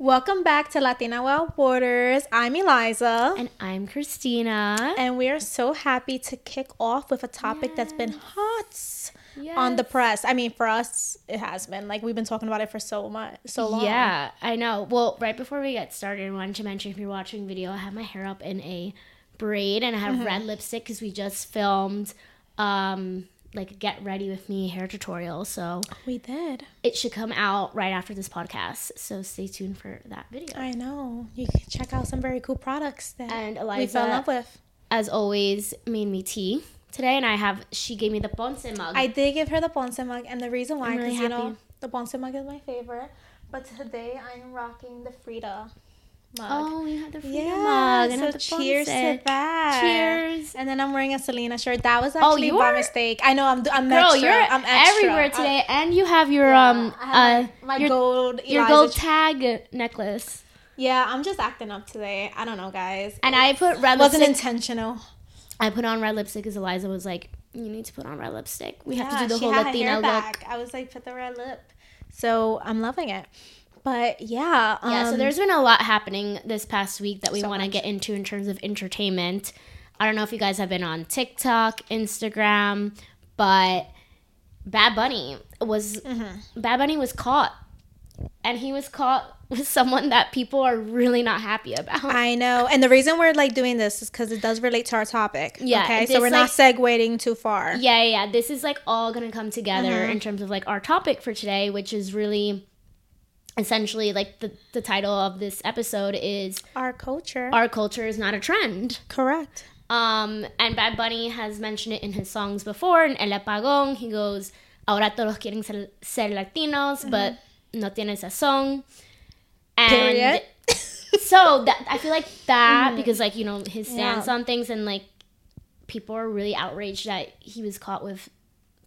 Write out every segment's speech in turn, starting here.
Welcome back to Latina Wild Borders. I'm Eliza. And I'm Christina. And we are so happy to kick off with a topic yes. that's been hot yes. on the press. I mean, for us, it has been. Like, we've been talking about it for so much, so long. Yeah, I know. Well, right before we get started, I wanted to mention if you're watching video, I have my hair up in a braid and I have mm-hmm. red lipstick because we just filmed um like get ready with me hair tutorial. So we did. It should come out right after this podcast. So stay tuned for that video. I know. You can check out some very cool products that and Eliza, we fell in love with. As always, made me tea today, and I have. She gave me the Ponce mug. I did give her the Ponce mug, and the reason why, because really you know, the Ponce mug is my favorite. But today I'm rocking the Frida mug. Oh, we had the Frida yeah, mug. so cheers to that. Cheers. And then I'm wearing a Selena shirt. That was oh, actually oh, by mistake. I know I'm I'm Girl, extra. you're I'm extra. everywhere today, I, and you have your yeah, um uh my your, gold your gold tag necklace. Yeah, I'm just acting up today. I don't know, guys. And I put red. Lipstick. Wasn't intentional. I put on red lipstick because Eliza was like, "You need to put on red lipstick. We yeah, have to do the whole Latina look." I was like, "Put the red lip." So I'm loving it. But yeah. Um, yeah, so um, there's been a lot happening this past week that we so want to get into in terms of entertainment. I don't know if you guys have been on TikTok, Instagram, but Bad Bunny was mm-hmm. Bad Bunny was caught. And he was caught with someone that people are really not happy about. I know. And the reason we're like doing this is because it does relate to our topic. Yeah. Okay. So we're like, not segueing too far. Yeah, yeah. This is like all gonna come together mm-hmm. in terms of like our topic for today, which is really essentially like the, the title of this episode is our culture our culture is not a trend correct um and bad bunny has mentioned it in his songs before in el apagón he goes ahora todos quieren ser, ser latinos mm-hmm. but no tienen sazón and Period. so that i feel like that mm. because like you know his stance yeah. on things and like people are really outraged that he was caught with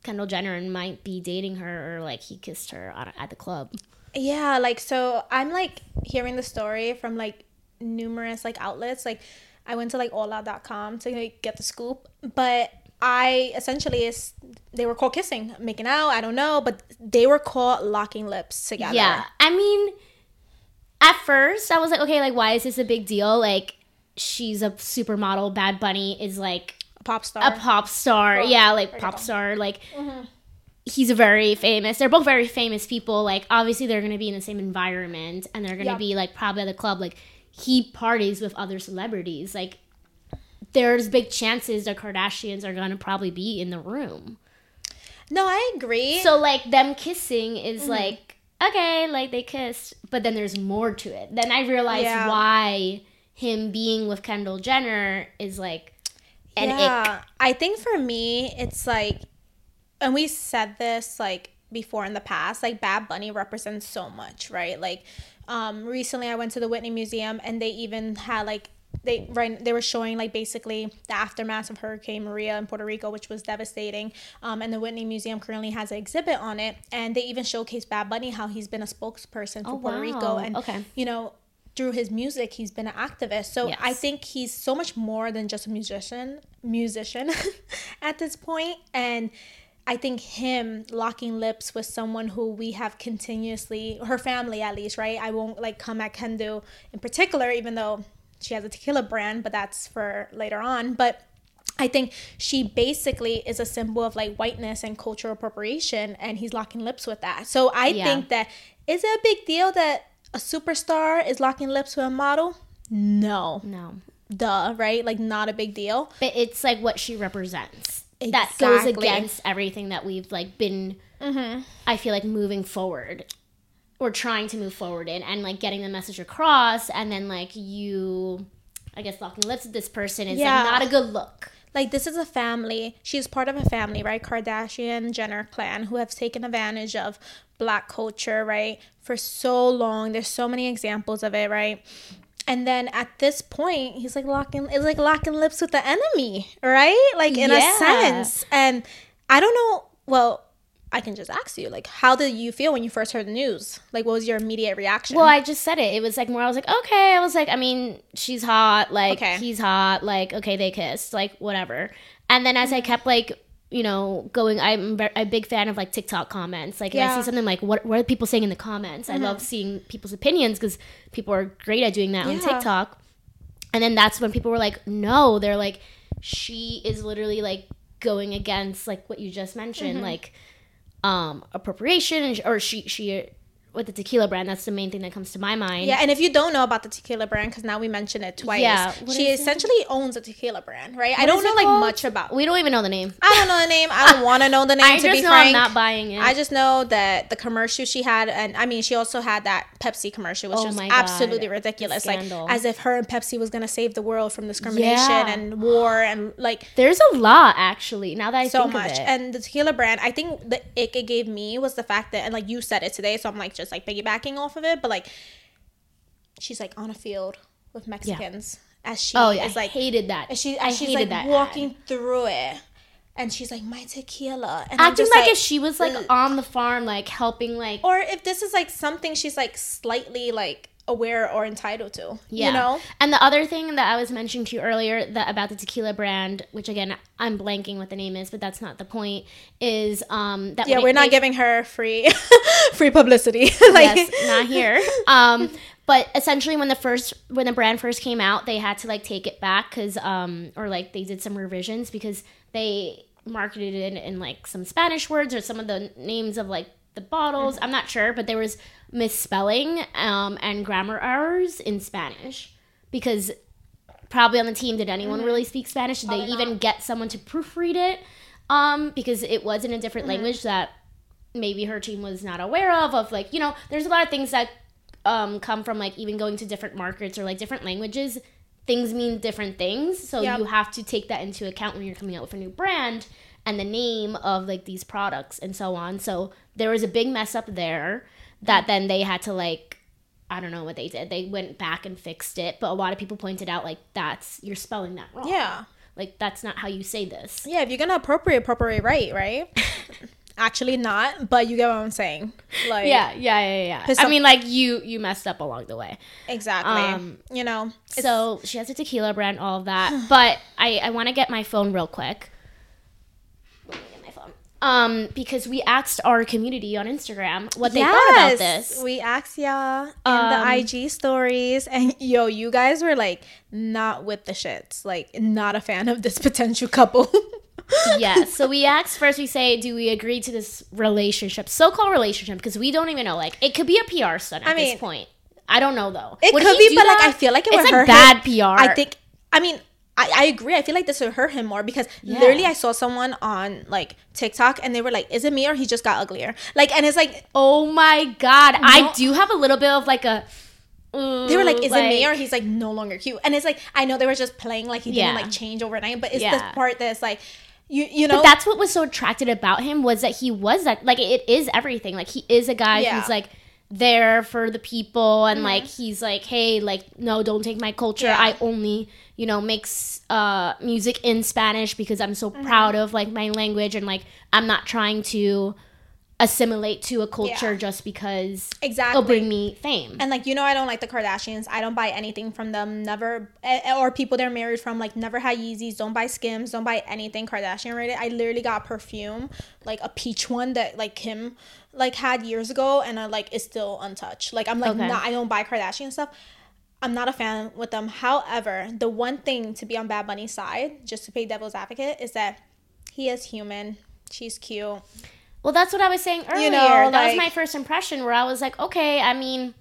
Kendall Jenner and might be dating her or like he kissed her at the club. Yeah, like so I'm like hearing the story from like numerous like outlets. Like I went to like allout.com to like, get the scoop, but I essentially is they were caught kissing, making out, I don't know, but they were caught locking lips together. Yeah. I mean at first I was like, okay, like why is this a big deal? Like she's a supermodel, Bad Bunny is like a pop star. A pop star. Oh, yeah, like pop star like mm-hmm he's a very famous. They're both very famous people. Like obviously they're gonna be in the same environment and they're gonna yep. be like probably at the club. Like he parties with other celebrities. Like there's big chances the Kardashians are gonna probably be in the room. No, I agree. So like them kissing is mm-hmm. like okay, like they kissed, but then there's more to it. Then I realized yeah. why him being with Kendall Jenner is like an yeah. Ick. I think for me it's like and we said this like before in the past like bad bunny represents so much right like um recently i went to the whitney museum and they even had like they right they were showing like basically the aftermath of hurricane maria in puerto rico which was devastating um, and the whitney museum currently has an exhibit on it and they even showcase bad bunny how he's been a spokesperson for oh, puerto wow. rico and okay. you know through his music he's been an activist so yes. i think he's so much more than just a musician musician at this point and I think him locking lips with someone who we have continuously, her family at least, right? I won't like come at Kendall in particular, even though she has a tequila brand, but that's for later on. But I think she basically is a symbol of like whiteness and cultural appropriation, and he's locking lips with that. So I yeah. think that is it a big deal that a superstar is locking lips with a model? No. No. Duh, right? Like, not a big deal. But it's like what she represents. That goes against everything that we've like been mm-hmm. i feel like moving forward or trying to move forward in and like getting the message across and then like you i guess locking lips with this person is yeah. like not a good look. Like this is a family. She's part of a family right? Kardashian jenner clan who have taken advantage of black culture right for so long. There's so many examples of it right and then at this point he's like locking it's like locking lips with the enemy right? Like in yeah. a sense. And i don't know well i can just ask you like how did you feel when you first heard the news? Like what was your immediate reaction? Well i just said it. It was like more i was like okay. I was like i mean she's hot. Like okay. he's hot. Like okay they kissed. Like whatever. And then as i mm-hmm. kept like you know, going. I'm a big fan of like TikTok comments. Like, if I see something like, what what are people saying in the comments? I love seeing people's opinions because people are great at doing that on TikTok. And then that's when people were like, no, they're like, she is literally like going against like what you just mentioned, Mm-hmm. like um appropriation or she she with the tequila brand. That's the main thing that comes to my mind. Yeah, and if you don't know about the tequila brand, because now we mentioned it twice, Yeah, she is it? essentially owns a tequila brand, right? I don't know like called? much about. We don't even know the name. I don't know the name. I don't want to know the name. I to be frank, I'm not buying it. I just know that the commercial she had, and I mean, she also had that Pepsi commercial, which Oh was God. absolutely ridiculous. Like, as if her and Pepsi was gonna save the world from discrimination Yeah. and war and like There's a lot actually. Now that I so think much. of it. And the tequila brand, I think the ick it gave me was the fact that, and like you said it today, so I'm like just like piggybacking off of it, but like she's like on a field with Mexicans as she oh yeah, is like I hated that. and she I as she's like that walking ad. through it, and she's like my tequila, and I'm acting just like, if she was like ugh. on the farm, like helping, like or if this is like something she's like slightly like aware or entitled to, Yeah. you know. And the other thing that I was mentioning to you earlier that about the tequila brand, which again I'm blanking what the name is, but that's not the point, is um that Yeah, we're it- not they- giving her free free publicity. like, yes, not here. Um, but essentially, when the first when the brand first came out, they had to like take it back because um or like they did some revisions because they marketed it in, in like some Spanish words or some of the names of like the bottles. I'm not sure, but there was misspelling um and grammar errors in Spanish because probably on the team did anyone really speak Spanish? Did they even not. get someone to proofread it? Um, because it was in a different language that maybe her team was not aware of of like you know there's a lot of things that um, come from like even going to different markets or like different languages things mean different things so Yep. you have to take that into account when you're coming out with a new brand and the name of like these products and so on so there was a big mess up there that then they had to like i don't know what they did they went back and fixed it but a lot of people pointed out like that's you're spelling that wrong yeah. like that's not how you say this Yeah, if you're gonna appropriate, appropriate right, right? Actually, not, but you get what I'm saying. Like, yeah yeah yeah yeah 'Cause i mean like you you messed up along the way exactly. Um, you know, So she has a tequila brand, all of that. But I, I want to get my phone real quick. Let me get my phone. Um, because we asked our community on Instagram what they thought about this. We asked y'all in Um, the IG stories, and yo, you guys were like not with the shits, like not a fan of this potential couple. yeah. So we asked first. We say, do we agree to this relationship, so-called relationship? Because we don't even know. Like, it could be a PR stunt at I this point. I don't know though. It Would could be, but like? I feel like it it's would like hurt bad. PR. I think. I mean. I, I agree. I feel like this would hurt him more because Yeah. literally I saw someone on like TikTok and they were like, "Is it me or he just got uglier?" Like, and it's like Oh my god! I do have a little bit of like a. they were like, ooh, "Is it me or he's like no longer cute?" And it's like I know they were just playing like he Yeah. didn't like change overnight, but it's Yeah. the part that's like, you you know, But that's what was so attracted about him was that he was that like it is everything. Like he is a guy Yeah. Who's like there for the people and like he's like, hey, like no, don't take my culture. Yeah. I only you know makes uh music in Spanish because I'm so Mm-hmm. proud of like my language and like I'm not trying to assimilate to a culture Yeah. just because exactly. it'll bring me fame. And like you know, I don't like the Kardashians. I don't buy anything from them. Never, eh, or people they're married from. Like never had Yeezys. Don't buy Skims. Don't buy anything Kardashian rated. I literally got perfume, like a peach one that like Kim like had years ago, and I like is still untouched. Like I'm like Okay. not. I don't buy Kardashian stuff. I'm not a fan with them. However, the one thing to be on Bad Bunny's side, just to play devil's advocate, is that he is human. She's cute. Well, that's what I was saying earlier. know, that like- was my first impression where I was like, okay, I mean,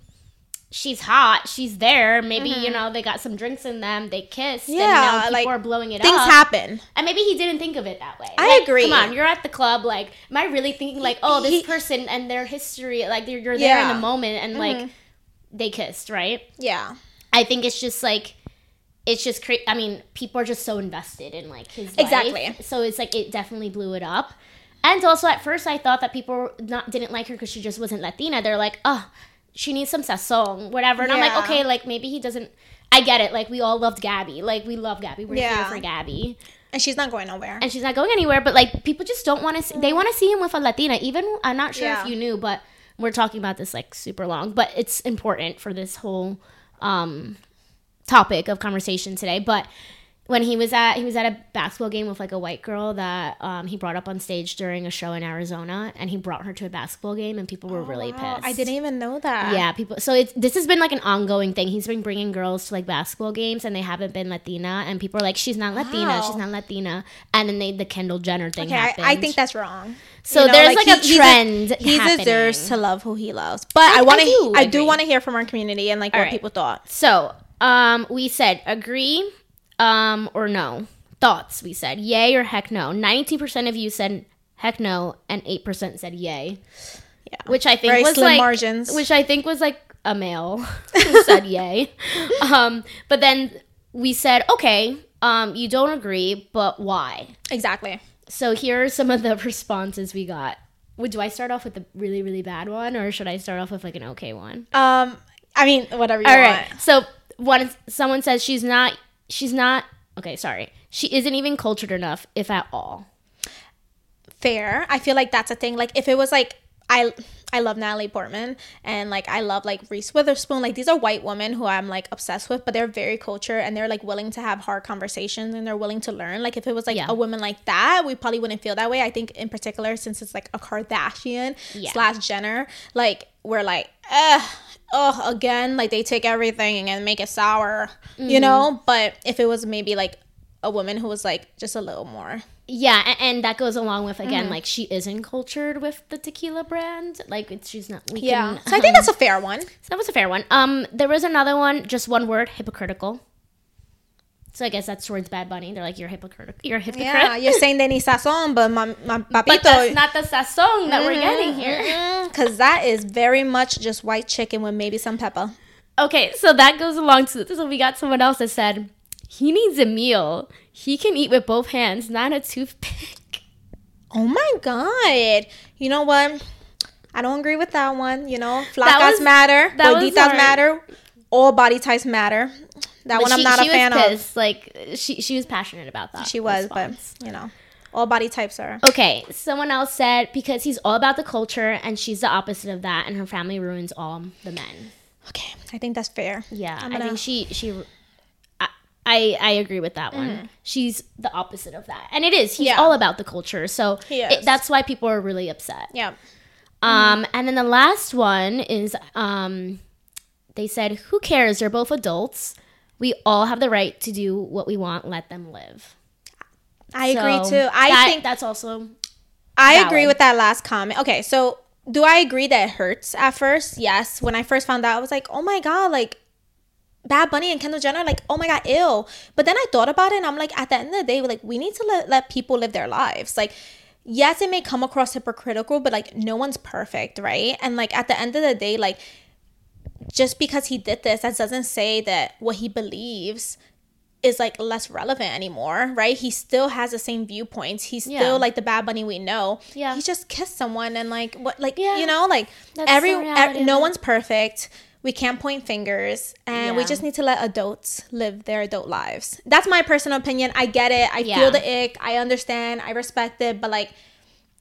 she's hot, she's there. Maybe, you know, they got some drinks in them, they kissed, Mm-hmm. Yeah, and now people like, are blowing it Things up. happen. and maybe he didn't think of it that way. I Like, agree. Come on, you're at the club. Like, am I really thinking like, oh, this He- person and their history? Like, you're, you're there in Yeah. the moment, and Mhm. like, they kissed, right? Yeah. I think it's just like it's just cra- I mean, people are just so invested in like his Exactly. life. So it's like it definitely blew it up. And also at first I thought that people not didn't like her because she just wasn't Latina. They're like, oh, she needs some sazon, whatever. And I'm like, okay, like maybe he doesn't. I get it. Like we all loved Gabby. Like we love Gabby. We're here for Gabby, And she's not going nowhere. and she's not going anywhere. But like people just don't want to. See, they want to see him with a Latina. Even I'm not sure Yeah. if you knew, but we're talking about this like super long. But it's important for this whole um topic of conversation today. But when he was at he was at a basketball game with like a white girl that um, he brought up on stage during a show in Arizona, and he brought her to a basketball game, and people were really Oh, Wow, pissed. I didn't even know that. Yeah, people. So it's this has been like an ongoing thing. He's been bringing girls to like basketball games, and they haven't been Latina, and people are like, "She's not Latina. Wow. She's not Latina." And then they the Kendall Jenner thing Okay, I, happened. I think that's wrong. So there's, like, a he- trend He, happening. deserves to love who he loves. But I- I, want I to. do I do agree. want to hear from our community and like All what right. people thought. So, um, we said agree, um, or no. Thoughts. We said yay or heck no. Ninety percent of you said heck no, and eight percent said yay. Yeah. Which I think Very was slim like, margins. which I think was like a male who said yay. Um, but then we said okay, um, you don't agree, but why? Exactly. So here are some of the responses we got. Would do I start off with a really really bad one, or should I start off with like an okay one? Um, I mean, whatever you All want. right. So one someone says she's not she's not okay, sorry. She isn't even cultured enough, if at all. fair. I feel like that's a thing. Like if it was like I I love Natalie Portman and like I love like Reese Witherspoon. Like these are white women who I'm like obsessed with, but they're very cultured and they're like willing to have hard conversations and they're willing to learn. Like if it was like Yeah. a woman like that, we probably wouldn't feel that way. I think in particular since it's like a Kardashian Yeah. slash Jenner, like we're like, eh, oh again, like they take everything and make it sour, Mm-hmm. you know? But if it was maybe like a woman who was like just a little more Yeah, and, and that goes along with Mm-hmm. again, like she isn't cultured with the tequila brand. Like it's, she's not. We yeah. Can, So I think that's a fair one. so that was a fair one. Um, there was another one, just one word, hypocritical. So I guess that's towards Bad Bunny. They're like, you're hypocritical. You're hypocrite. Yeah, you're saying they need sazon, but my, my papito. but that's not the sazon that we're getting here. Because that is very much just white chicken with maybe some pepper. Okay, so that goes along to so we got someone else that said he needs a meal. He can eat with both hands, not a toothpick. Oh my god! You know what? I don't agree with that one. You know, flacas matter, gorditas matter, all body types matter. That But one I'm not she a fan of. pissed. Like she she was passionate about that. She was, response. but you know, all body types are. Okay, someone else said because he's all about the culture and she's the opposite of that, and her family ruins all the men. Okay, I think that's fair. Yeah, I'm I think she she. I, I agree with that one. Mm-hmm. She's the opposite of that, and it is. He's Yeah. all about the culture, so it- that's why people are really upset. Yeah. Um, and then the last one is um, they said, "Who cares? They're both adults. We all have the right to do what we want. Let them live." I agree too. I that- think that's also I Valid. agree with that last comment. Okay, so do I agree that it hurts at first? Yes. When I first found out, I was like, oh my God, like Bad Bunny and Kendall Jenner, like, oh my God, ill. But then I thought about it and I'm like, at the end of the day, like, we need to let, let people live their lives. Like, yes, it may come across hypocritical, but like, no one's perfect, right? And like, at the end of the day, like, just because he did this, that doesn't say that what he believes is like less relevant anymore, right? He still has the same viewpoints. He's Yeah. still like the Bad Bunny we know. Yeah. He just kissed someone and like what like Yeah. you know, like That's every the reality ev- no one's perfect. We can't point fingers and we just need to let adults live their adult lives. That's my personal opinion. I get it. I Yeah. feel the ick. I understand. I respect it, but like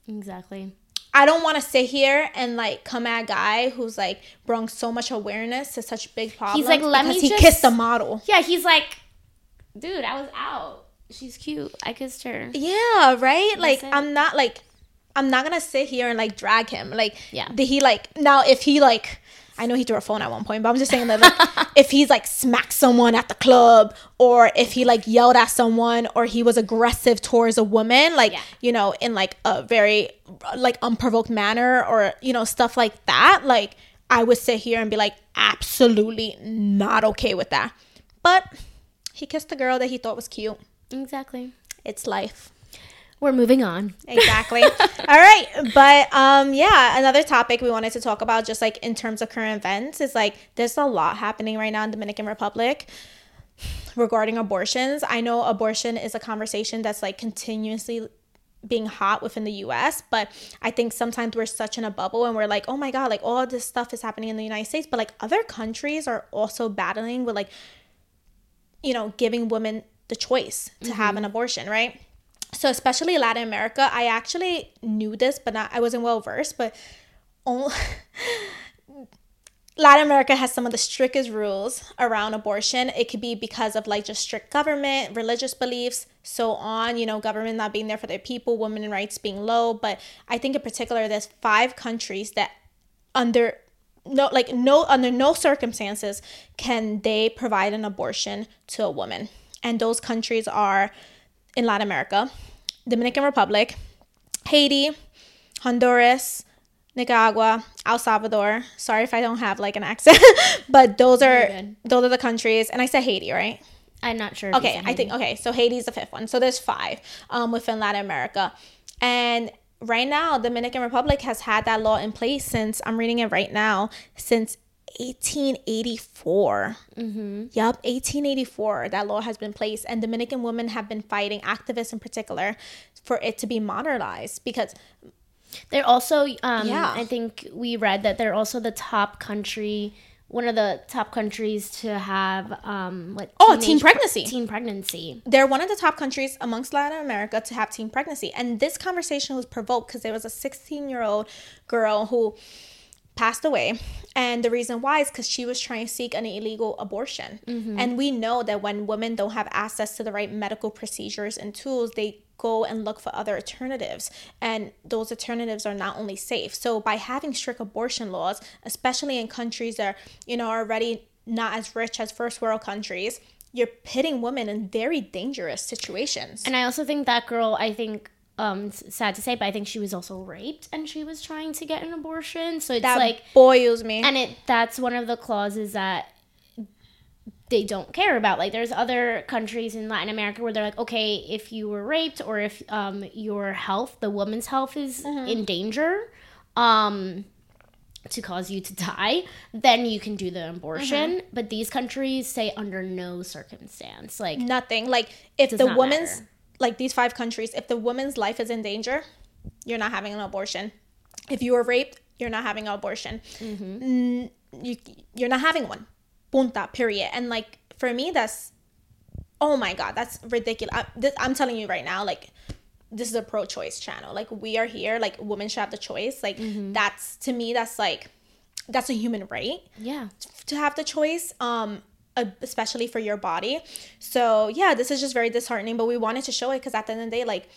exactly. I don't want to sit here and like come at a guy who's like brought so much awareness to such big problems. he's like, "Let me because he just- kissed a model. Yeah, he's like, dude, I was out. She's cute. I kissed her. Yeah, right. Like it. I'm not like I'm not gonna sit here and like drag him. Like, Yeah. did he like now if he like I know he threw a phone at one point, but I'm just saying that like if he's like smacked someone at the club or if he like yelled at someone or he was aggressive towards a woman, like Yeah. you know, in like a very like unprovoked manner or you know, stuff like that, like I would sit here and be like, absolutely not okay with that. But he kissed the girl that he thought was cute. Exactly. It's life. We're moving on. Exactly. All right. But um yeah, another topic we wanted to talk about just like in terms of current events is like there's a lot happening right now in Dominican Republic regarding abortions. I know abortion is a conversation that's like continuously being hot within the US, but I think sometimes we're such in a bubble and we're like, "Oh my god, like all this stuff is happening in the United States," but like other countries are also battling with like you know, giving women the choice to have an abortion, right? So especially Latin America, I actually knew this, but not I wasn't well versed, but only, Latin America has some of the strictest rules around abortion. It could be because of like just strict government, religious beliefs, so on, you know, government not being there for their people, women rights being low. But I think in particular, there's five countries that under no like no under no circumstances can they provide an abortion to a woman. And those countries are in Latin America, Dominican Republic, Haiti, Honduras, Nicaragua, El Salvador. Sorry if I don't have like an accent, but those are those are the countries. And I said Haiti, right? I'm not sure. Okay, I think okay. So Haiti's the fifth one. So there's five um, within Latin America, and right now Dominican Republic has had that law in place since I'm reading it right now since 1884. Mm-hmm. Yup, 1884. That law has been placed, and Dominican women have been fighting activists in particular for it to be modernized because they're also, um, yeah. I think we read that they're also the top country, one of the top countries to have um, like oh teen pregnancy. Pre- teen pregnancy. They're one of the top countries amongst Latin America to have teen pregnancy, and this conversation was provoked because there was a 16 year old girl who passed away. And the reason why is because she was trying to seek an illegal abortion. Mm-hmm. and we know that when women don't have access to the right medical procedures and tools they go and look for other alternatives. And those alternatives are not only safe. So by having strict abortion laws especially in countries that you know are already not as rich as first world countries you're pitting women in very dangerous situations. And i also think that girl i think um sad to say but i think she was also raped and she was trying to get an abortion so it's that like boils me and it that's one of the clauses that they don't care about like there's other countries in latin america where they're like okay if you were raped or if um your health the woman's health is mm-hmm. in danger um to cause you to die, then you can do the abortion. Mm-hmm. But these countries say under no circumstance, like nothing. Like if the woman's matter like these five countries, if the woman's life is in danger, you're not having an abortion. If you were raped, you're not having an abortion. Mm-hmm. You, you're not having one. Punta, period. And like for me, that's, oh my God, that's ridiculous. I, this, I'm telling you right now, like, this is a pro choice channel. Like, we are here, like, women should have the choice. Like, mm-hmm. that's, to me, that's like, that's a human right. Yeah. To have the choice. Um, especially for your body. So yeah, this is just very disheartening, but we wanted to show it because at the end of the day, like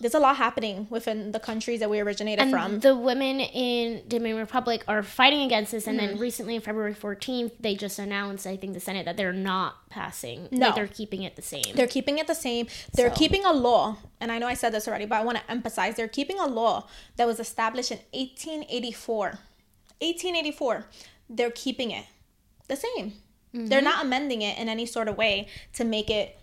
there's a lot happening within the countries that we originated and from. The women in Dominican Republic are fighting against this, and mm-hmm. then recently, on February 14th, they just announced, I think, the Senate that they're not passing. No, like they're keeping it the same. They're keeping it the same. They're so. keeping a law, and I know I said this already, but I want to emphasize: they're keeping a law that was established in 1884. 1884. They're keeping it the same. Mm-hmm. They're not amending it in any sort of way to make it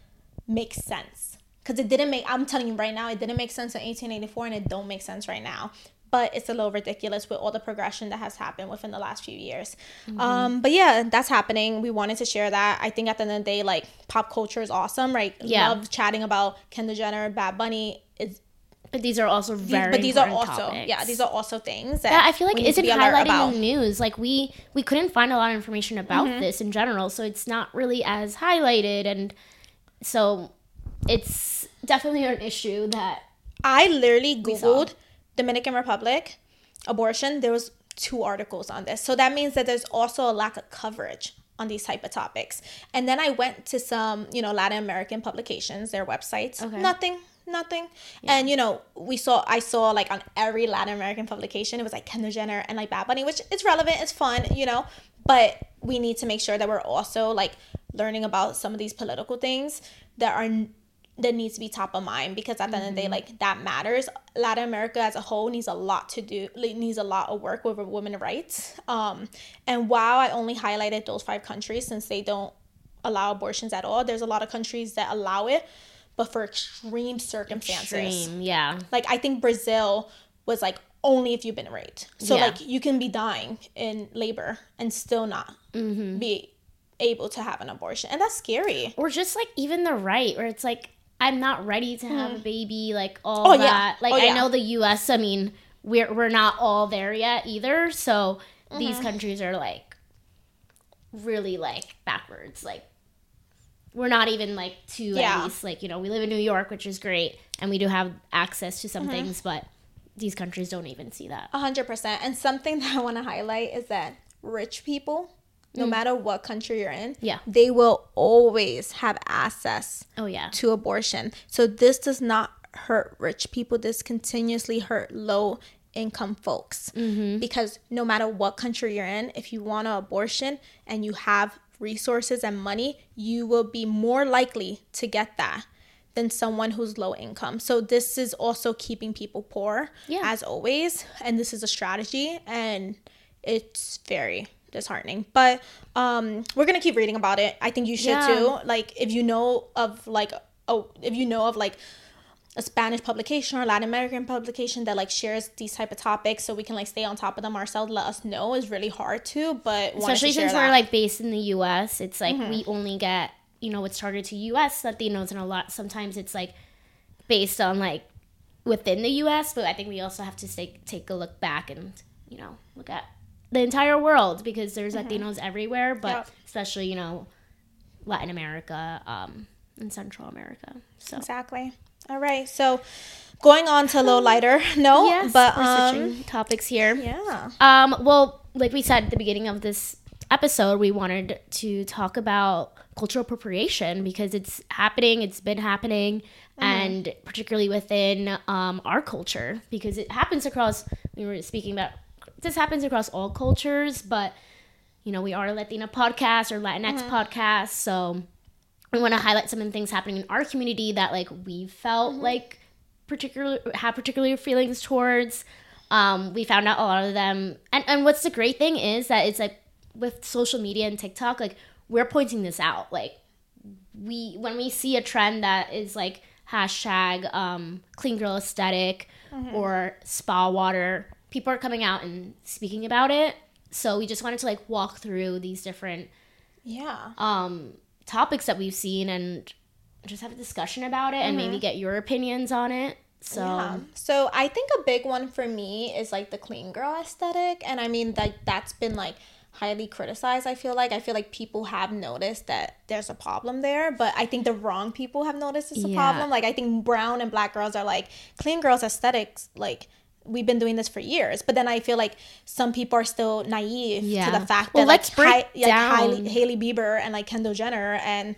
make sense. Because it didn't make, I'm telling you right now, it didn't make sense in 1884 and it don't make sense right now. But it's a little ridiculous with all the progression that has happened within the last few years. Mm-hmm. Um, but yeah, that's happening. We wanted to share that. I think at the end of the day, like pop culture is awesome, right? Yeah. Love chatting about Kendall Jenner, Bad Bunny. Is but these are also very. But these are also topics. yeah, these are also things that yeah, I feel like isn't highlighted in the news. Like we we couldn't find a lot of information about mm-hmm. this in general, so it's not really as highlighted, and so it's definitely an issue that I literally googled Dominican Republic abortion. There was two articles on this, so that means that there's also a lack of coverage on these type of topics. And then I went to some, you know, Latin American publications, their websites. Okay. Nothing, nothing. Yeah. And you know, we saw I saw like on every Latin American publication, it was like Kendall Jenner and like Bad Bunny, which is relevant, it's fun, you know. But we need to make sure that we're also like learning about some of these political things that are that needs to be top of mind because at the mm-hmm. end of the day, mm-hmm. like that matters. Latin America as a whole needs a lot to do, needs a lot of work with women's rights. Um, and while I only highlighted those five countries since they don't allow abortions at all, there's a lot of countries that allow it but for extreme circumstances. Extreme, yeah. Like I think Brazil was like only if you've been raped. So yeah. like you can be dying in labor and still not mm-hmm. be able to have an abortion, and that's scary. Or just like even the right, where it's like I'm not ready to have mm. a baby, like all oh, that. Yeah. Like oh, I know the U.S. I mean, we're we're not all there yet either. So mm-hmm. these countries are like really like backwards, like we're not even like too yeah. at least like you know we live in New York, which is great, and we do have access to some mm-hmm. things, but these countries don't even see that. A hundred percent. And something that I want to highlight is that rich people, no matter what country you're in, Yeah. they will always have access Oh yeah. to abortion. So this does not hurt rich people. This continuously hurt low income folks because no matter what country you're in, if you want an abortion and you have resources and money, you will be more likely to get that than someone who's low income. So this is also keeping people poor Yeah. as always, and this is a strategy and it's very disheartening. But um we're going to keep reading about it. I think you should Yeah. too. Like if you know of like oh if you know of like a Spanish publication or Latin American publication that like shares these type of topics so we can like stay on top of them ourselves, let us know. is really hard to, but to Especially share since we're that. Mm-hmm. like based in the U.S. It's like we only get you know what's targeted to U.S. Latinos, and a lot sometimes it's like based on like within the U.S. But I think we also have to take take a look back and you know look at the entire world because there's Latinos everywhere, but Mm-hmm. Yep. especially you know Latin America um, and Central America. So Exactly. All right. So going on to a little lighter note, yes, but we're um switching topics here. yeah. Um, well, like we said at the beginning of this episode, we wanted to talk about cultural appropriation because it's happening, it's been happening, and particularly within um, our culture because it happens across, we were speaking about, this happens across all cultures, but you know, we are a Latina podcast or Latinx podcast, so we want to highlight some of the things happening in our community that like we felt like particular have particular feelings towards. Um, we found out a lot of them, and and what's the great thing is that it's like with social media and TikTok, like we're pointing this out. Like we when we see a trend that is like hashtag um, clean girl aesthetic or spa water, people are coming out and speaking about it. So we just wanted to like walk through these different Yeah. um, topics that we've seen and just have a discussion about it and maybe mm-hmm. get your opinions on it. So Yeah. So I think a big one for me is like the clean girl aesthetic. And I mean like that's been like highly criticized, I feel like. I feel like people have noticed that there's a problem there, but I think the wrong people have noticed it's a Yeah. problem. Like I think brown and black girls are like clean girls aesthetics like we've been doing this for years but then i feel like some people are still naive Yeah. to the fact that Well, like, let's break Hi- like down- Hailey, Hailey bieber and like kendall jenner and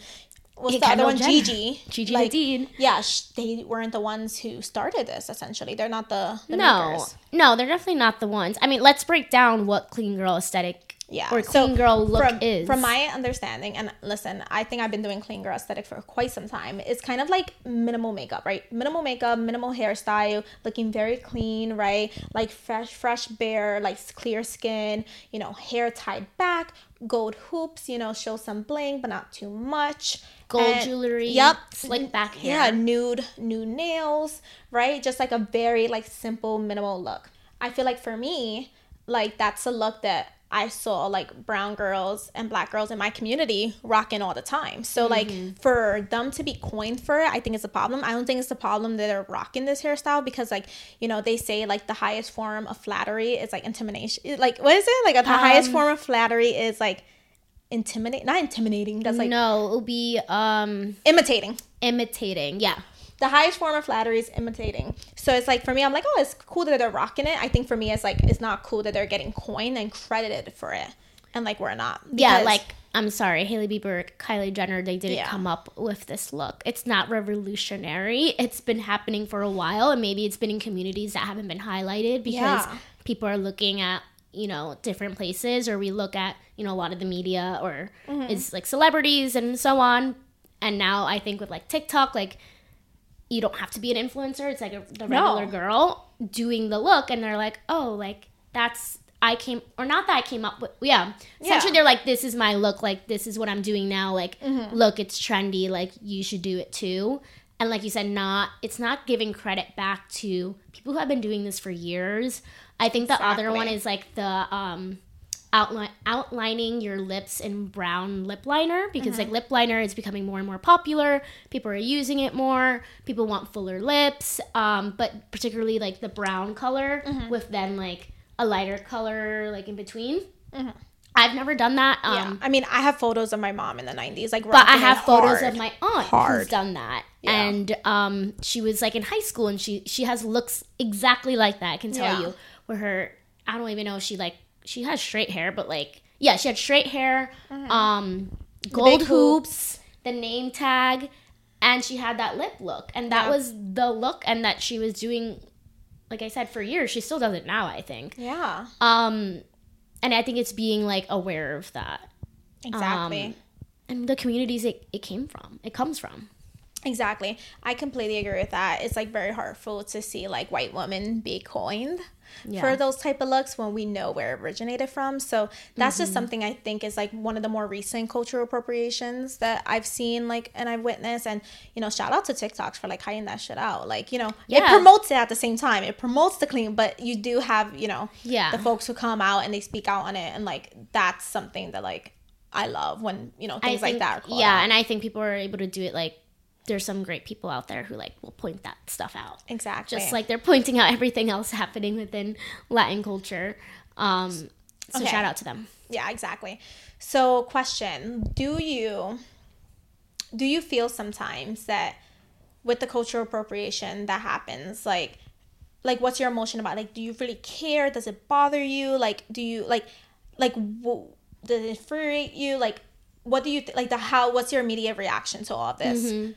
what's Yeah, the other one Jenner. gigi Gigi like, Hadid. yeah sh- they weren't the ones who started this essentially they're not the, the no, makers. no, they're definitely not the ones. I mean, let's break down what clean girl aesthetic yeah. Or clean girl look from, is. from my understanding and listen i think i've been doing clean girl aesthetic for quite some time it's kind of like minimal makeup right? Minimal makeup minimal hairstyle looking very clean right? Like fresh fresh bare like clear skin you know hair tied back gold hoops you know show some bling but not too much. Gold And- jewelry, yep slick back hair. yeah nude nude nails right? Just like a very like simple minimal look. I feel like for me like that's a look that i saw like brown girls and black girls in my community rocking all the time. So like for them to be coined for it i think it's a problem. I don't think it's a problem that they're rocking this hairstyle because like you know they say like the highest form of flattery is like intimidation. Like what is it? Like the highest form of flattery is like intimidate not intimidating that's like no, it will be um imitating. imitating. Yeah. The highest form of flattery is imitating. So it's like for me, I'm like, oh, it's cool that they're rocking it. I think for me, it's like it's not cool that they're getting coined and credited for it, and like we're not. Yeah, like I'm sorry, Hailey Bieber, Kylie Jenner, they didn't Yeah. come up with this look. It's not revolutionary. It's been happening for a while, and maybe it's been in communities that haven't been highlighted because Yeah. people are looking at you know different places, or we look at you know a lot of the media, or Mm-hmm. it's like celebrities and so on. And now I think with like TikTok, like you don't have to be an influencer. It's like a, the No. regular girl doing the look, and they're like, oh, like that's I came or not that I came up with. Yeah, essentially Yeah. they're like, this is my look. Like this is what I'm doing now. Like Mm-hmm. look, it's trendy. Like you should do it too. And like you said, not it's not giving credit back to people who have been doing this for years. I think the other one is like the um outline outlining your lips in brown lip liner because Mm-hmm. like lip liner is becoming more and more popular people are using it more people want fuller lips um but particularly like the brown color Mm-hmm. with then like a lighter color like in between i've never done that um Mm-hmm. yeah. I mean, I have photos of my mom in the '90s, like. but I have photos hard. of my aunt who's done that, Yeah. and um, she was like in high school, and she she has looks exactly like that. I can tell Yeah. you, where her I don't even know if she like she has straight hair, but like yeah, she had straight hair, Mm-hmm. um, gold big hoops, the name tag, and she had that lip look, and that Yeah. was the look, and that she was doing, like I said, for years. She still does it now, I think. Yeah. Um, and I think it's being like aware of that. Exactly. Um, and the communities it, it came from, it comes from. Exactly. I completely agree with that. It's like very hurtful to see like white women be coined Yeah. for those type of looks when we know where it originated from. So that's Mm-hmm. just something I think is like one of the more recent cultural appropriations that I've seen like and I've witnessed and you know shout out to TikToks for like hiding that shit out. Like, you know, it promotes it at the same time. It promotes the clean, but you do have, you know, Yeah. the folks who come out and they speak out on it and like that's something that like I love when, you know, things I like that are yeah, out. and I think people are able to do it like there's some great people out there who like will point that stuff out. Exactly. Just like they're pointing out everything else happening within Latin culture. Um so Okay. shout out to them. Yeah, exactly. So, question: Do you do you feel sometimes that with the cultural appropriation that happens, like, like what's your emotion about? Like, do you really care? Does it bother you? Like, do you like, like, w- does it infuriate you? Like, what do you th- like? The how? What's your immediate reaction to all of this? Mm-hmm.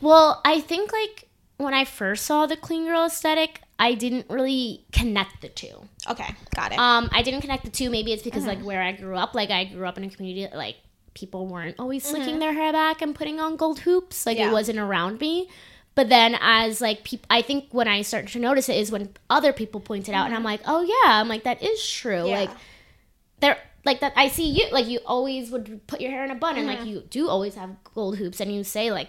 Well, I think like when I first saw the clean girl aesthetic, I didn't really connect the two. Okay, got it. Um, I didn't connect the two. Maybe it's because Mm-hmm. like where I grew up, like I grew up in a community that, like people weren't always Mm-hmm. slicking their hair back and putting on gold hoops. Like Yeah. it wasn't around me. But then as like people, I think when I started to notice it is when other people pointed out, and I'm like, oh yeah, I'm like that is true. Mm-hmm. Yeah. Like there, like that. I see you. Like you always would put your hair in a bun, and Mm-hmm. like you do always have gold hoops, and you say like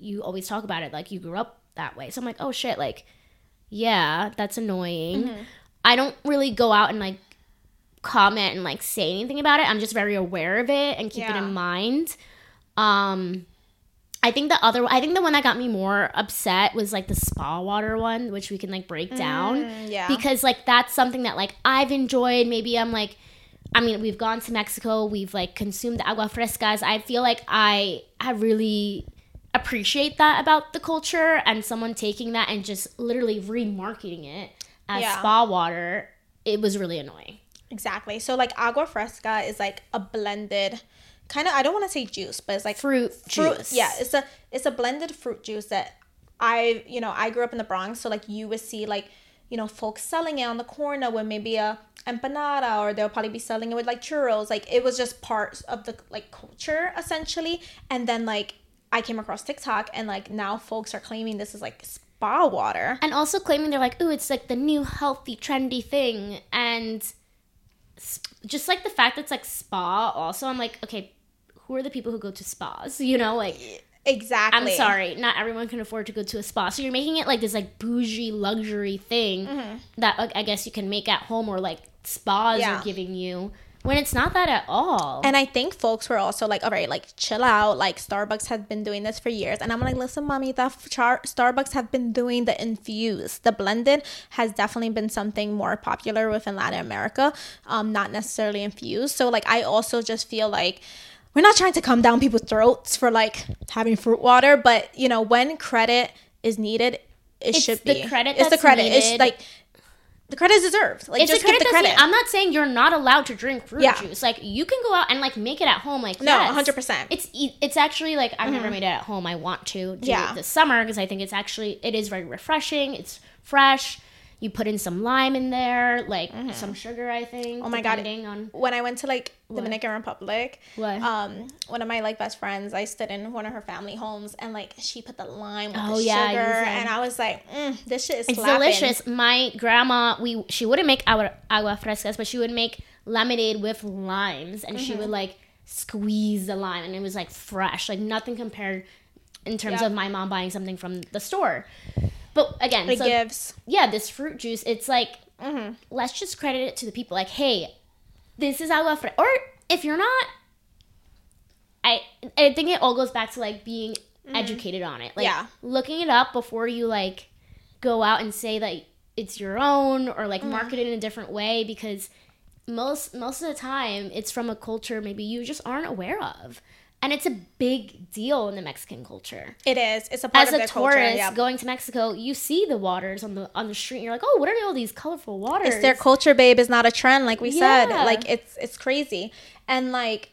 you always talk about it, like you grew up that way. So I'm like, oh shit, like yeah, that's annoying. Mm-hmm. I don't really go out and like comment and like say anything about it. I'm just very aware of it and keep it in mind. Um I think the other I think the one that got me more upset was like the spa water one, which we can like break down. Mm, yeah. Because like that's something that like I've enjoyed. Maybe I'm like I mean, we've gone to Mexico, we've like consumed the agua frescas. I feel like I have really appreciate that about the culture and someone taking that and just literally remarketing it as Yeah. spa water. It was really annoying. Exactly. So like agua fresca is like a blended kind of I don't want to say juice, but it's like Fruit fruit juice. yeah it's a it's a blended fruit juice that i you know i grew up in the bronx so like you would see like you know folks selling it on the corner with maybe a empanada or they'll probably be selling it with like churros like it was just part of the like culture essentially and then like i came across tiktok and like now folks are claiming this is like spa water and also claiming they're like, ooh, it's like the new healthy, trendy thing, and just like the fact that it's like spa. Also, I'm like, okay, who are the people who go to spas? You know, like exactly I'm sorry, not everyone can afford to go to a spa, so you're making it like this like bougie luxury thing Mm-hmm. that like, I guess you can make at home or like spas Yeah. are giving you when it's not that at all. And I think folks were also like, all right, like chill out. Like Starbucks has been doing this for years. And I'm like, listen, mommy, the char- Starbucks have been doing the infused. The blended has definitely been something more popular within Latin America, um, not necessarily infused. So like, I also just feel like we're not trying to come down people's throats for like having fruit water, but you know, when credit is needed, it It's should the be. credit It's the credit. It's like the credit is deserved. Like it's just give the credit. I'm not saying you're not allowed to drink fruit Yeah. juice. Like you can go out and like make it at home. Like No, yes. 100%. It's it's actually like I've never mm-hmm. made it at home. I want to do Yeah. it this summer because I think it's actually it is very refreshing. It's fresh. You put in some lime in there, like some sugar. I think. Oh my God. on when I went to like Dominican Republic, What? um, one of my like best friends, I stood in one of her family homes and like she put the lime with Oh, the yeah, sugar, and I was like, mm, this shit is It's slapping. delicious. My grandma, we she wouldn't make agua, agua frescas, but she would make lemonade with limes, and she Mm-hmm. would like squeeze the lime, and it was like fresh, like nothing compared in terms Yep. of my mom buying something from the store. But again, It so, gives. yeah, this fruit juice, it's like Mm-hmm. let's just credit it to the people. Like, hey, this is agua fresca, or if you're not. I I think it all goes back to like being educated on it. Like Mm-hmm. Yeah. looking it up before you like go out and say that it's your own or like Mm-hmm. market it in a different way because most most of the time it's from a culture maybe you just aren't aware of. And it's a big deal in the Mexican culture. It is. It's a part As of a tourist culture. Yeah. going to Mexico, you see the waters on the on the street. And you're like, oh, what are all these colorful waters? It's their culture, babe. Is not a trend, like we said. Like it's it's crazy, and like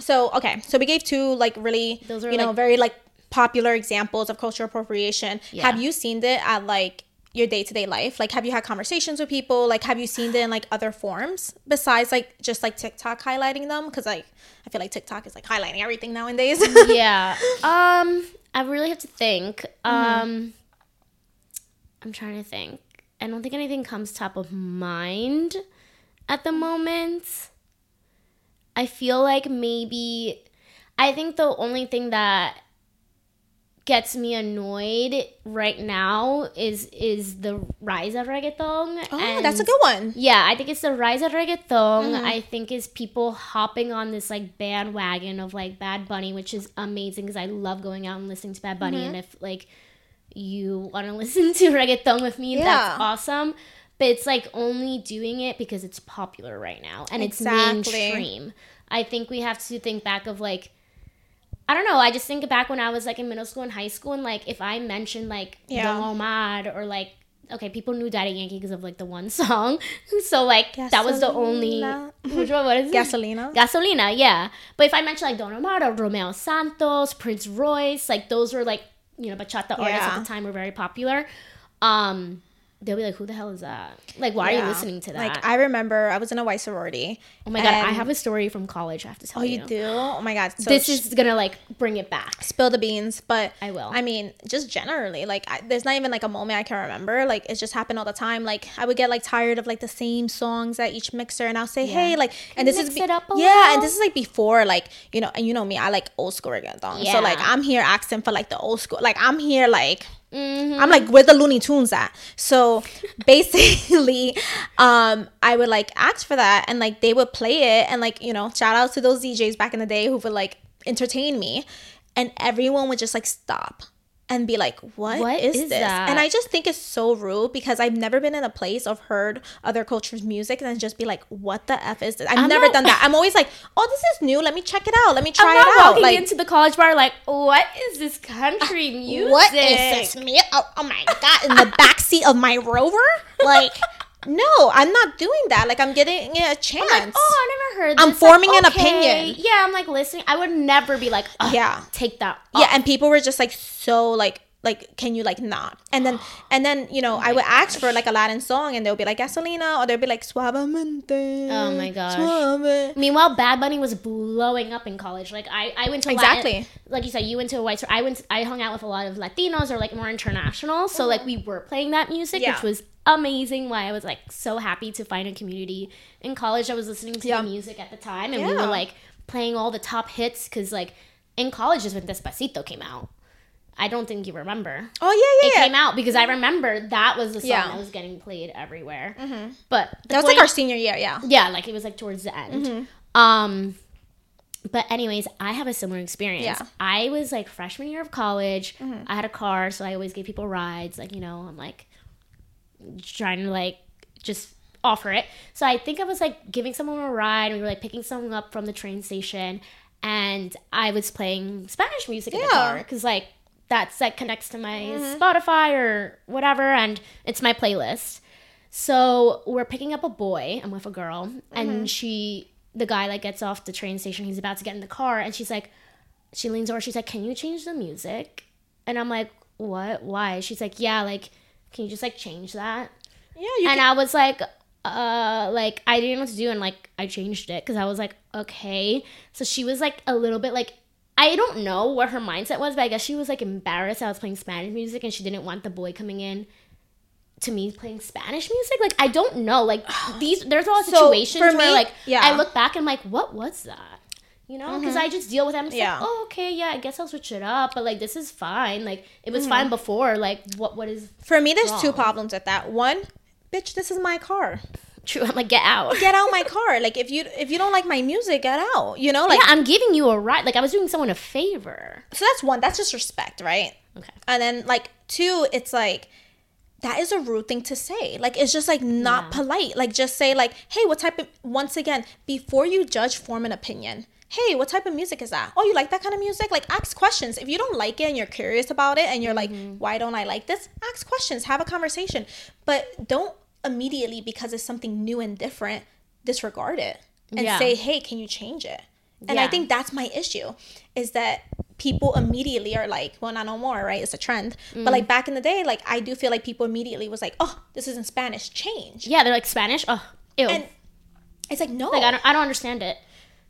so okay. So we gave two like really Those are, you know like- very like popular examples of cultural appropriation. Yeah. Have you seen it at like your day to day life? Like, have you had conversations with people? Like, have you seen it in like other forms besides like just like TikTok highlighting them? Because like I feel like TikTok is like highlighting everything nowadays. yeah. Um, I really have to think. Mm-hmm. Um, I'm trying to think. I don't think anything comes top of mind at the moment. I feel like maybe I think the only thing that gets me annoyed right now is is the rise of reggaeton. oh, that's a good one. yeah, I think it's the rise of reggaeton. Mm-hmm. I think is people hopping on this like bandwagon of like Bad Bunny, which is amazing because I love going out and listening to Bad Bunny. Mm-hmm. And if like you want to listen to reggaeton with me, Yeah. that's awesome. But it's like only doing it because it's popular right now and Exactly. it's mainstream. I think we have to think back of like I don't know. I just think back when I was like in middle school and high school, and like if I mentioned like Yeah. Don Omar or like okay, people knew Daddy Yankee because of like the one song, so like that was the only Gasolina. which one? What is it? Gasolina. Gasolina, yeah. But if I mentioned like Don Omar or Romeo Santos, Prince Royce, like those were like you know bachata artists Yeah. at the time were very popular. Um, they'll be like, "Who the hell is that? Like, why are you listening to that?" Like I remember, I was in a white sorority. oh my god, I have a story from college. I have to tell Oh, you. Oh, you do? Oh my god! So this is gonna like bring it back. spill the beans but I will. i mean just generally like I, there's not even like a moment i can remember like it just happened all the time like i would get like tired of like the same songs at each mixer and i'll say hey like and this is mix it up a yeah little? and this is like before like you know and you know me i like old school reggaeton so like i'm here asking for like the old school like i'm here like Mhm. I'm like, where the Luny Tunes at? So basically, um, I would like ask for that, and like they would play it, and like you know, shout out to those DJs back in the day who would like entertain me, and everyone would just like stop and be like, "What, What is, is this?" that? And I just think it's so rude because I've never been in a place of heard other cultures' music and then just be like, "What the f is this?" I've I'm never not- done that. I'm always like, "Oh, this is new. Let me check it out. Let me try I'm not it out." walking Like, into the college bar like, what is this country music? What is this? Me? Oh, oh my god! In the backseat of my Rover? Like, no, I'm not doing that. Like, I'm getting a chance. I'm like, oh, I never heard. That. I'm this. Like, forming an opinion. Yeah, I'm like listening. I would never be like, Yeah. take that. yeah, and people were just like so like like can you like not and then and then you know oh i would ask for like a latin song and they'll be like gasolina or they'll be like suavemente Oh my gosh. suave. Meanwhile, Bad Bunny was blowing up in college. Like I, I went to Exactly. Latin, like you said, you went to a white. I went. I hung out with a lot of Latinos or like more international. So oh. like we were playing that music, Yeah. which was amazing. Why I was like so happy to find a community in college. I was listening to Yeah. the music at the time, and we were like playing all the top hits because like in college is when Despacito came out. I don't think you remember. oh yeah It yeah, yeah. came out because I remember that was the song Yeah. that was getting played everywhere. But that was like our senior year yeah yeah, like it was like towards the end. Mm-hmm. Um, but anyways, I have a similar experience. Yeah. Mm-hmm. I was like freshman year of college. I had a car, so I always gave people rides. Like you know, I'm like trying to like just offer it. So I think I was like giving someone a ride. We were like picking someone up from the train station, and I was playing Spanish music in the car because like that's like connects to my mm-hmm. Spotify or whatever, and it's my playlist. So we're picking up a boy. I'm with a girl, and mm-hmm. she, the guy, like gets off the train station. He's about to get in the car, and she's like, she leans over. She's like, "Can you change the music?" And I'm like, "What? Why?" She's like, "Yeah, like, can you just like change that?" yeah you and can, I was like, uh, like I didn't know what to do, and like I changed it because I was like, okay. So she was like a little bit like. I don't know what her mindset was, but I guess she was like embarrassed I was playing Spanish music and she didn't want the boy coming in to me playing Spanish music. Like I don't know. Like these there's a lot of So, situations for where me, like yeah. I look back and I'm like, what was that? You know, because I just deal with them. Yeah. like, oh, okay, yeah, I guess I'll switch it up. But like, this is fine. Like, it was Mm-hmm. fine before. Like, what, what is for me there's two problems with that one bitch this is my car true? I'm like, get out. get out my car like if you if you don't like my music get out you know like yeah, I'm giving you a ride. Like, I was doing someone a favor. so that's one that's just respect right Okay. and then like two it's like that is a rude thing to say like it's just like not Yeah. polite like just say like hey what type of once again before you judge form an opinion hey, what type of music is that? Oh, you like that kind of music? Like, ask questions. If you don't like it and you're curious about it and you're Mm-hmm. like, why don't I like this? Ask questions, have a conversation. But don't immediately, because it's something new and different, disregard it and Yeah. say, hey, can you change it? And I think that's my issue is that people immediately are like, well, not no more, right? It's a trend. Mm. But like back in the day, like I do feel like people immediately was like, oh, this is in Spanish, change. Yeah, they're like Spanish. Oh, ew. And it's like, no. like I don't, I don't understand it.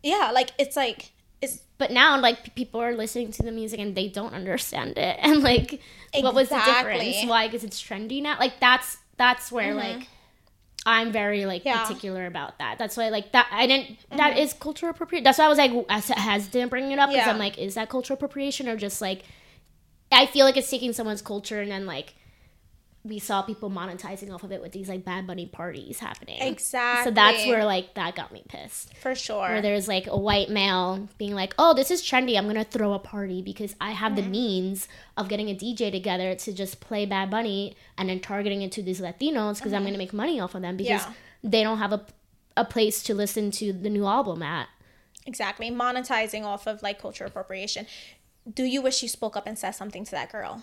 Yeah, like it's like, it's But now, like people are listening to the music and they don't understand it, and like, what was the difference? Why? Because it's trendy now. Like that's that's where mm-hmm. like I'm very like Yeah. particular about that. That's why like that I didn't. that mm-hmm. is cultural appropriation. That's why I was like I hesitant bringing it up because Yeah. I'm like, is that cultural appropriation or just like I feel like it's taking someone's culture and then like we saw people monetizing off of it with these like Bad Bunny parties happening. exactly. So that's where like that got me pissed for sure. where there's like a white male being like, "Oh, this is trendy. I'm gonna throw a party because I have Mm-hmm. the means of getting a DJ together to just play Bad Bunny and then targeting it to these Latinos because I'm gonna make money off of them because Mm-hmm. Yeah. they don't have a a place to listen to the new album at." exactly monetizing off of like cultural appropriation. Do you wish you spoke up and said something to that girl?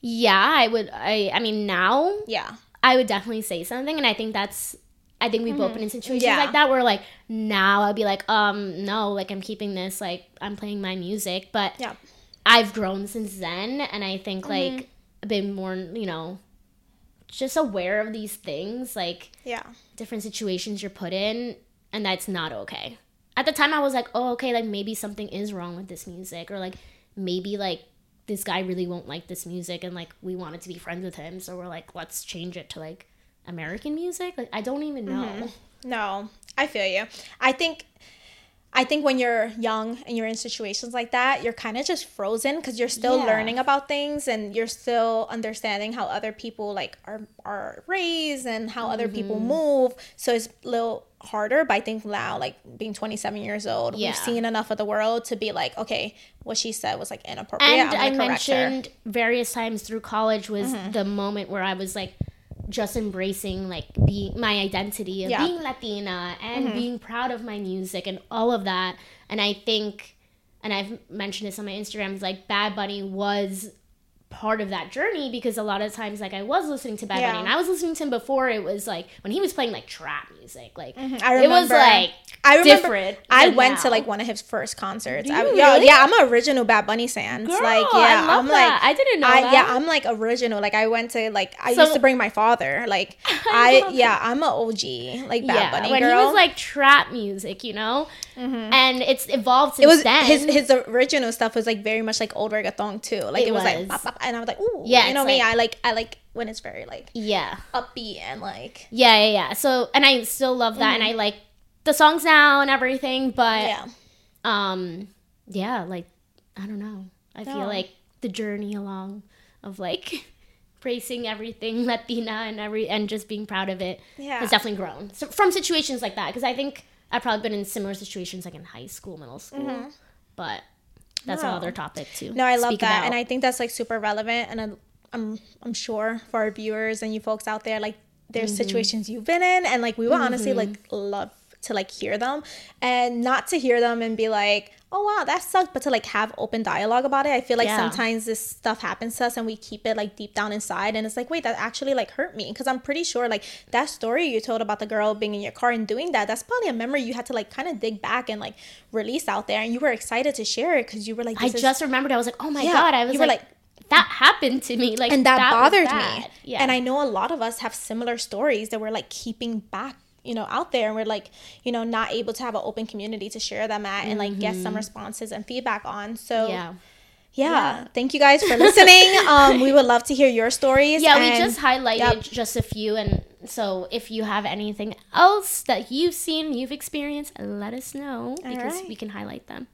Yeah, I would. I I mean now Yeah. I would definitely say something, and I think that's. I think we've both been in situations Mm-hmm. Yeah. like that where like now I'd be like, um, no, like I'm keeping this, like I'm playing my music, but Yeah. I've grown since then, and I think Mm-hmm. like I've been more, you know, just aware of these things, like Yeah. different situations you're put in, and that's not okay. At the time, I was like, oh, okay, like maybe something is wrong with this music, or like maybe like this guy really won't like this music, and like we wanted to be friends with him, so we're like, let's change it to like American music. Like I don't even know. Mm-hmm. No, I feel you. I think I think when you're young and you're in situations like that, you're kind of just frozen because you're still Yeah. learning about things and you're still understanding how other people like are are raised and how other people Mm-hmm. move. So it's a little harder. But I think now, like being 27 years old, Yeah. we've seen enough of the world to be like, okay, what she said was like inappropriate. and I gonna her. Mm-hmm. mentioned various times through college was the moment where I was like just embracing like being my identity of Yeah. Mm-hmm. being Latina and being proud of my music and all of that. And I think, and I've mentioned this on my Instagram, is like Bad Bunny was part of that journey because a lot of times like I was listening to Bad Yeah. Bunny and I was listening to him before it was like when he was playing like trap music like mm-hmm. I it was remember- like I remember different I went to like one of his first concerts. I, yo, really? yeah, I'm an original Bad Bunny fan. Girl, like, I yeah, I am like, I didn't know I, that. Yeah, I'm like original. Like, I went to like I So- used to bring my father. Like, I, love yeah, I'm an OG like Bad Bunny when girl. he was like trap music, you know, mm-hmm. and it's evolved since it was then. his his original stuff was like very much like old reggaeton too. Like it, It was, like was. pop, pop, and I was like, ooh, Yeah, you know it's me. like- I like I like when it's very like yeah, upbeat and like yeah, yeah, yeah. So, and I still love that, and I like the songs now and everything. But, yeah, um, yeah, like I don't know. I No. feel like the journey along of like embracing everything Latina and every and just being proud of it Yeah. has definitely grown so, from situations like that. Because I think I've probably been in similar situations like in high school, middle school, but that's No. another topic too. No, I love that, about. and I think that's like super relevant. And I'm, I'm, sure for our viewers and you folks out there, like there's Mm-hmm. situations you've been in, and like we would honestly like love to like hear them, and not to hear them and be like, oh wow, that sucked, but to like have open dialogue about it. I feel like Yeah. sometimes this stuff happens to us, and we keep it like deep down inside, and it's like, wait, that actually like hurt me, because I'm pretty sure like that story you told about the girl being in your car and doing that, that's probably a memory you had to like kind of dig back and like release out there, and you were excited to share it because you were like, I just remembered. I was like, oh my Yeah, god! I was you were like, that happened to me. Like, and that, was bothered me. Yeah, and i know a lot of us have similar stories that we're like keeping back you know out there and we're like you know not able to have an open community to share them at and like get some responses and feedback on so yeah, Mm-hmm. yeah. thank you guys for listening um we would love to hear your stories Yeah, we just highlighted Yep. just a few, and so if you have anything else that you've seen, you've experienced, let us know because right. we can highlight them.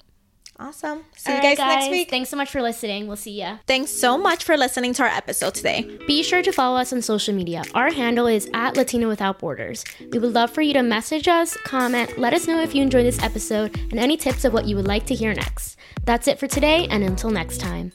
Awesome see All you right, guys, next week Thanks so much for listening. We'll see ya. thanks so much for listening to our episode today Be sure to follow us on social media. Our handle is at Latino Without Borders. We would love for you to message us, comment, let us know if you enjoyed this episode, and any tips of what you would like to hear next. That's it for today, and until next time.